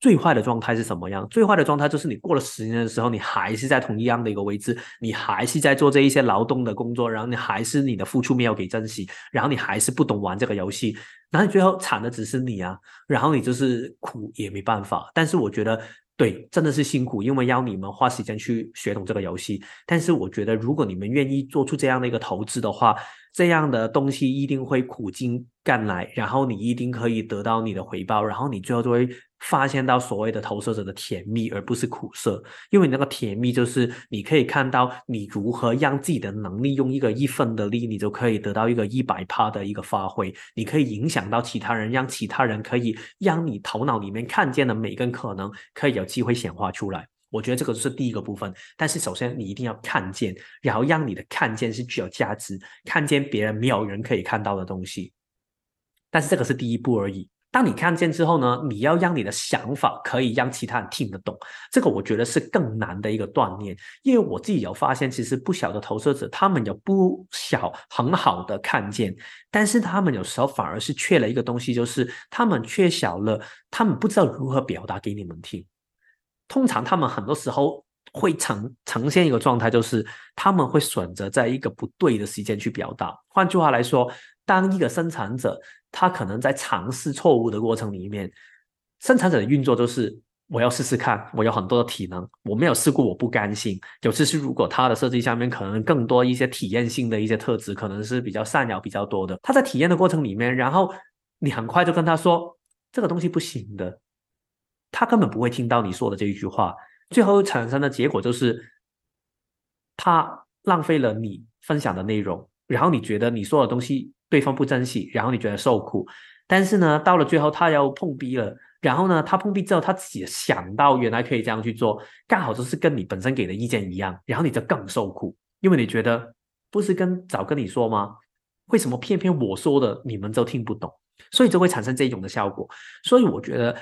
最坏的状态是什么样？最坏的状态就是你过了十年的时候，你还是在同一样的一个位置，你还是在做这一些劳动的工作，然后你还是你的付出没有给珍惜，然后你还是不懂玩这个游戏，然后你最后惨的只是你啊，然后你就是苦也没办法。但是我觉得。对，真的是辛苦，因为要你们花时间去学懂这个游戏。但是我觉得，如果你们愿意做出这样的一个投资的话，这样的东西一定会苦尽甘来，然后你一定可以得到你的回报，然后你最后就会发现到所谓的投射者的甜蜜，而不是苦涩。因为你那个甜蜜就是你可以看到你如何让自己的能力用一个一分的力，你就可以得到一个一百趴的一个发挥。你可以影响到其他人，让其他人可以让你头脑里面看见的每个可能可以有机会显化出来。我觉得这个是第一个部分，但是首先你一定要看见，然后让你的看见是具有价值，看见别人没有人可以看到的东西。但是这个是第一步而已。当你看见之后呢，你要让你的想法可以让其他人听得懂，这个我觉得是更难的一个锻炼。因为我自己有发现，其实不小的投射者，他们有不小很好的看见，但是他们有时候反而是缺了一个东西，就是他们缺少了，他们不知道如何表达给你们听。通常他们很多时候会呈呈现一个状态，就是他们会选择在一个不对的时间去表达。换句话来说，当一个生产者，他可能在尝试错误的过程里面，生产者的运作就是我要试试看，我有很多的体能，我没有试过，我不甘心。尤其是如果他的设计下面可能更多一些体验性的一些特质，可能是比较善良比较多的，他在体验的过程里面，然后你很快就跟他说这个东西不行的。他根本不会听到你说的这一句话，最后产生的结果就是，他浪费了你分享的内容，然后你觉得你说的东西对方不珍惜，然后你觉得受苦，但是呢，到了最后他要碰壁了，然后呢，他碰壁之后他自己想到原来可以这样去做，刚好就是跟你本身给的意见一样，然后你就更受苦，因为你觉得不是跟早跟你说吗？为什么偏偏我说的你们都听不懂？所以就会产生这种的效果，所以我觉得。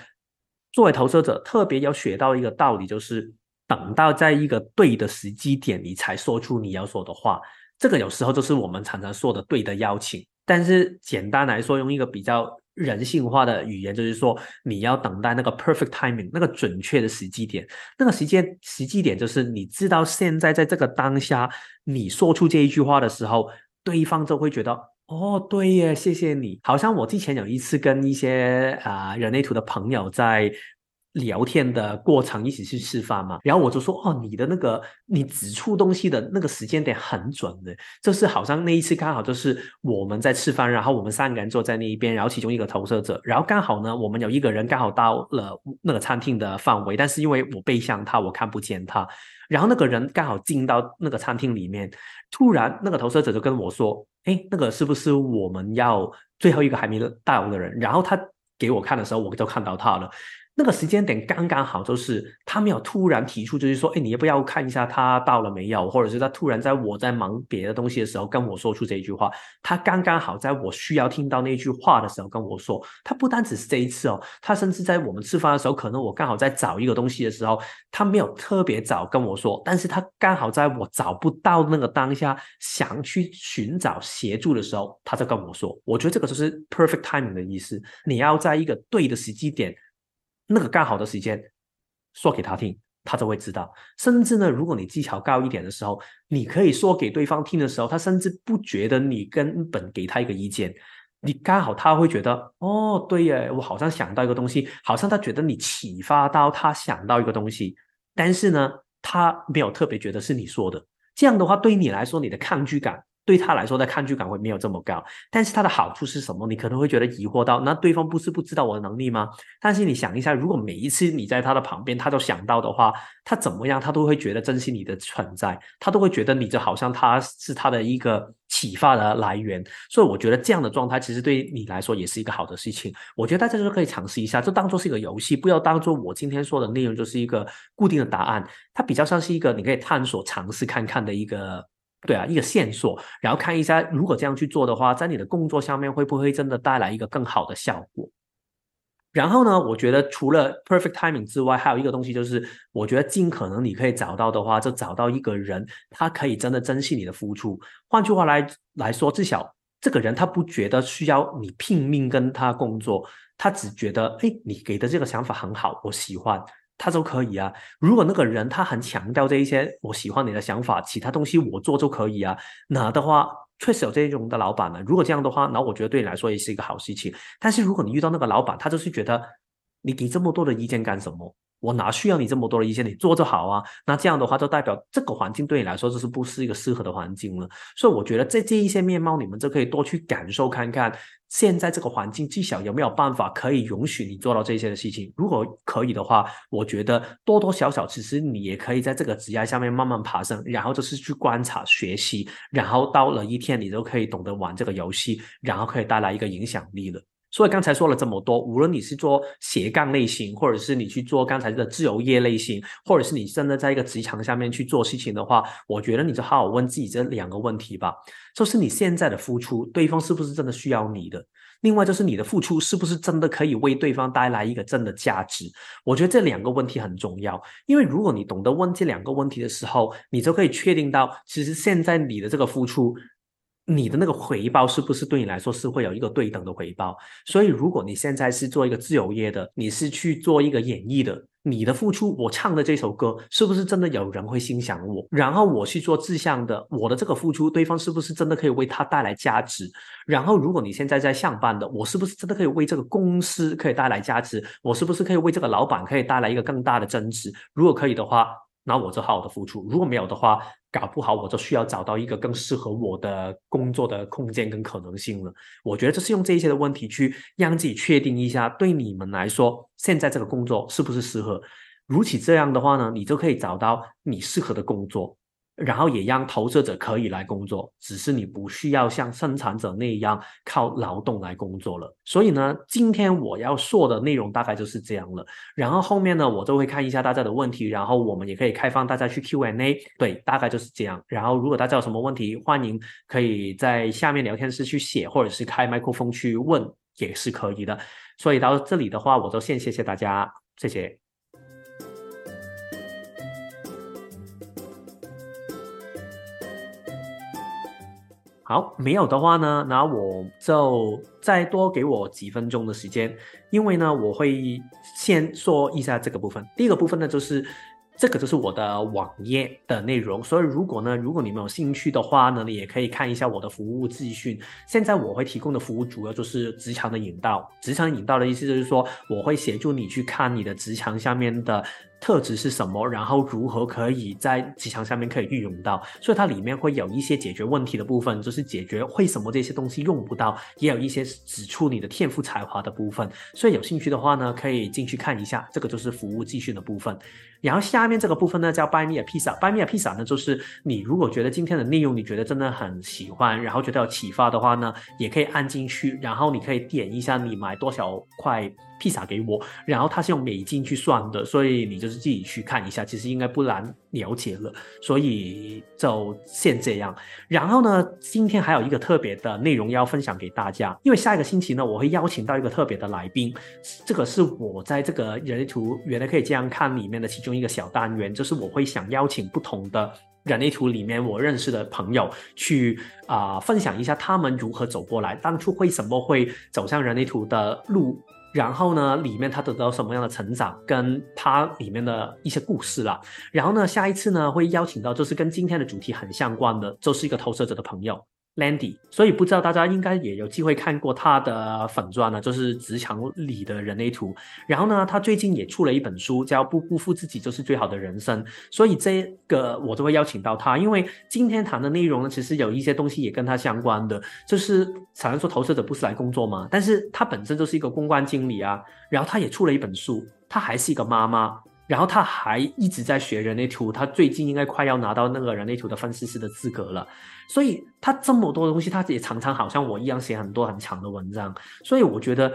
作为投射者，特别要学到一个道理，就是等到在一个对的时机点，你才说出你要说的话。这个有时候就是我们常常说的对的邀请。但是简单来说，用一个比较人性化的语言，就是说你要等待那个 perfect timing，那个准确的时机点。那个时间时机点，就是你知道现在在这个当下，你说出这一句话的时候，对方就会觉得。哦，对耶，谢谢你。好像我之前有一次跟一些啊人类图的朋友在聊天的过程，一起去吃饭嘛，然后我就说，哦，你的那个你指出东西的那个时间点很准的，就是好像那一次刚好就是我们在吃饭，然后我们三个人坐在那一边，然后其中一个投射者，然后刚好呢，我们有一个人刚好到了那个餐厅的范围，但是因为我背向他，我看不见他，然后那个人刚好进到那个餐厅里面，突然那个投射者就跟我说。哎，那个是不是我们要最后一个还没到的人？然后他给我看的时候，我就看到他了。那个时间点刚刚好，就是他没有突然提出，就是说，哎，你要不要看一下他到了没有？或者是他突然在我在忙别的东西的时候跟我说出这一句话，他刚刚好在我需要听到那句话的时候跟我说。他不单只是这一次哦，他甚至在我们吃饭的时候，可能我刚好在找一个东西的时候，他没有特别早跟我说，但是他刚好在我找不到那个当下想去寻找协助的时候，他就跟我说。我觉得这个就是 perfect timing 的意思，你要在一个对的时机点。那个刚好的时间说给他听，他就会知道。甚至呢，如果你技巧高一点的时候，你可以说给对方听的时候，他甚至不觉得你根本给他一个意见，你刚好他会觉得，哦，对耶，我好像想到一个东西，好像他觉得你启发到他想到一个东西，但是呢，他没有特别觉得是你说的，这样的话对你来说，你的抗拒感。对他来说，的抗拒感会没有这么高，但是它的好处是什么？你可能会觉得疑惑到，那对方不是不知道我的能力吗？但是你想一下，如果每一次你在他的旁边，他都想到的话，他怎么样，他都会觉得珍惜你的存在，他都会觉得你就好像他是他的一个启发的来源。所以我觉得这样的状态其实对你来说也是一个好的事情。我觉得大家都可以尝试一下，就当做是一个游戏，不要当做我今天说的内容就是一个固定的答案，它比较像是一个你可以探索、尝试看看的一个。对啊，一个线索，然后看一下，如果这样去做的话，在你的工作上面会不会真的带来一个更好的效果？然后呢，我觉得除了 perfect timing 之外，还有一个东西就是，我觉得尽可能你可以找到的话，就找到一个人，他可以真的珍惜你的付出。换句话来来说，至少这个人他不觉得需要你拼命跟他工作，他只觉得，哎，你给的这个想法很好，我喜欢。他都可以啊。如果那个人他很强调这一些，我喜欢你的想法，其他东西我做就可以啊。那的话，确实有这种的老板呢。如果这样的话，那我觉得对你来说也是一个好事情。但是如果你遇到那个老板，他就是觉得你给这么多的意见干什么？我哪需要你这么多的意见？你做就好啊。那这样的话，就代表这个环境对你来说就是不是一个适合的环境了。所以我觉得这这一些面貌，你们就可以多去感受看看。现在这个环境，至少有没有办法可以允许你做到这些的事情？如果可以的话，我觉得多多少少，其实你也可以在这个职业下面慢慢爬升，然后就是去观察、学习，然后到了一天，你都可以懂得玩这个游戏，然后可以带来一个影响力了。所以刚才说了这么多，无论你是做斜杠类型，或者是你去做刚才的自由业类型，或者是你真的在一个职场下面去做事情的话，我觉得你就好好问自己这两个问题吧：，就是你现在的付出，对方是不是真的需要你的？另外就是你的付出是不是真的可以为对方带来一个真的价值？我觉得这两个问题很重要，因为如果你懂得问这两个问题的时候，你就可以确定到，其实现在你的这个付出。你的那个回报是不是对你来说是会有一个对等的回报？所以，如果你现在是做一个自由业的，你是去做一个演绎的，你的付出，我唱的这首歌是不是真的有人会欣赏我？然后我去做志向的，我的这个付出，对方是不是真的可以为他带来价值？然后，如果你现在在上班的，我是不是真的可以为这个公司可以带来价值？我是不是可以为这个老板可以带来一个更大的增值？如果可以的话。那我就好好的付出，如果没有的话，搞不好我就需要找到一个更适合我的工作的空间跟可能性了。我觉得就是用这些的问题去让自己确定一下，对你们来说，现在这个工作是不是适合？如此这样的话呢，你就可以找到你适合的工作。然后也让投射者可以来工作，只是你不需要像生产者那样靠劳动来工作了。所以呢，今天我要说的内容大概就是这样了。然后后面呢，我就会看一下大家的问题，然后我们也可以开放大家去 Q&A。对，大概就是这样。然后如果大家有什么问题，欢迎可以在下面聊天室去写，或者是开麦克风去问也是可以的。所以到这里的话，我就先谢谢大家，谢谢。好，没有的话呢，那我就再多给我几分钟的时间，因为呢，我会先说一下这个部分。第一个部分呢，就是这个就是我的网页的内容，所以如果呢，如果你们有兴趣的话呢，你也可以看一下我的服务资讯。现在我会提供的服务主要就是职场的引导，职场引导的意思就是说，我会协助你去看你的职场下面的。特质是什么？然后如何可以在职场上面可以运用到？所以它里面会有一些解决问题的部分，就是解决为什么这些东西用不到，也有一些指出你的天赋才华的部分。所以有兴趣的话呢，可以进去看一下，这个就是服务继续的部分。然后下面这个部分呢，叫 Buy Me a Pizza，Buy Me a Pizza 呢，就是你如果觉得今天的内容你觉得真的很喜欢，然后觉得有启发的话呢，也可以按进去，然后你可以点一下你买多少块。披萨给我，然后它是用美金去算的，所以你就是自己去看一下，其实应该不难了解了。所以就先这样。然后呢，今天还有一个特别的内容要分享给大家，因为下一个星期呢，我会邀请到一个特别的来宾，这个是我在这个人类图原来可以这样看里面的其中一个小单元，就是我会想邀请不同的人类图里面我认识的朋友去啊分享一下他们如何走过来，当初为什么会走向人类图的路。然后呢，里面他得到什么样的成长，跟他里面的一些故事啦。然后呢，下一次呢会邀请到，就是跟今天的主题很相关的，就是一个投射者的朋友 Mandy，所以不知道大家应该也有机会看过他的粉钻呢，就是职场里的人类图。然后呢，他最近也出了一本书，叫《不辜负自己就是最好的人生》。所以这个我都会邀请到他，因为今天谈的内容呢，其实有一些东西也跟他相关的。就是常说投射者不是来工作吗？但是他本身就是一个公关经理啊，然后他也出了一本书，他还是一个妈妈。然后他还一直在学人类图，他最近应该快要拿到那个人类图的分析师的资格了。所以他这么多东西，他也常常好像我一样写很多很长的文章。所以我觉得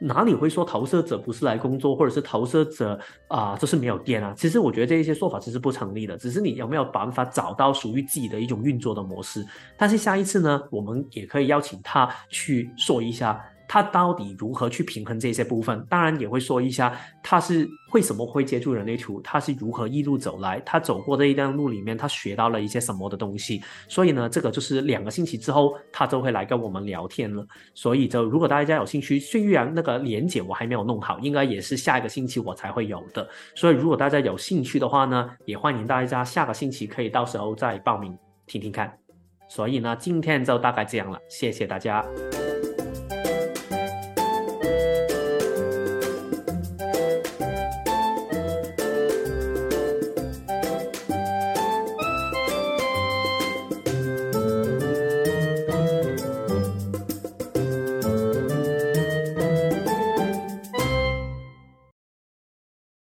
哪里会说投射者不是来工作，或者是投射者啊就是没有电啊？其实我觉得这一些说法其实不成立的，只是你有没有办法找到属于自己的一种运作的模式。但是下一次呢，我们也可以邀请他去说一下。他到底如何去平衡这些部分？当然也会说一下，他是为什么会接触人类图，他是如何一路走来，他走过这一段路里面，他学到了一些什么的东西。所以呢，这个就是两个星期之后，他就会来跟我们聊天了。所以就如果大家有兴趣，虽然那个连接我还没有弄好，应该也是下一个星期我才会有的。所以如果大家有兴趣的话呢，也欢迎大家下个星期可以到时候再报名听听看。所以呢，今天就大概这样了，谢谢大家。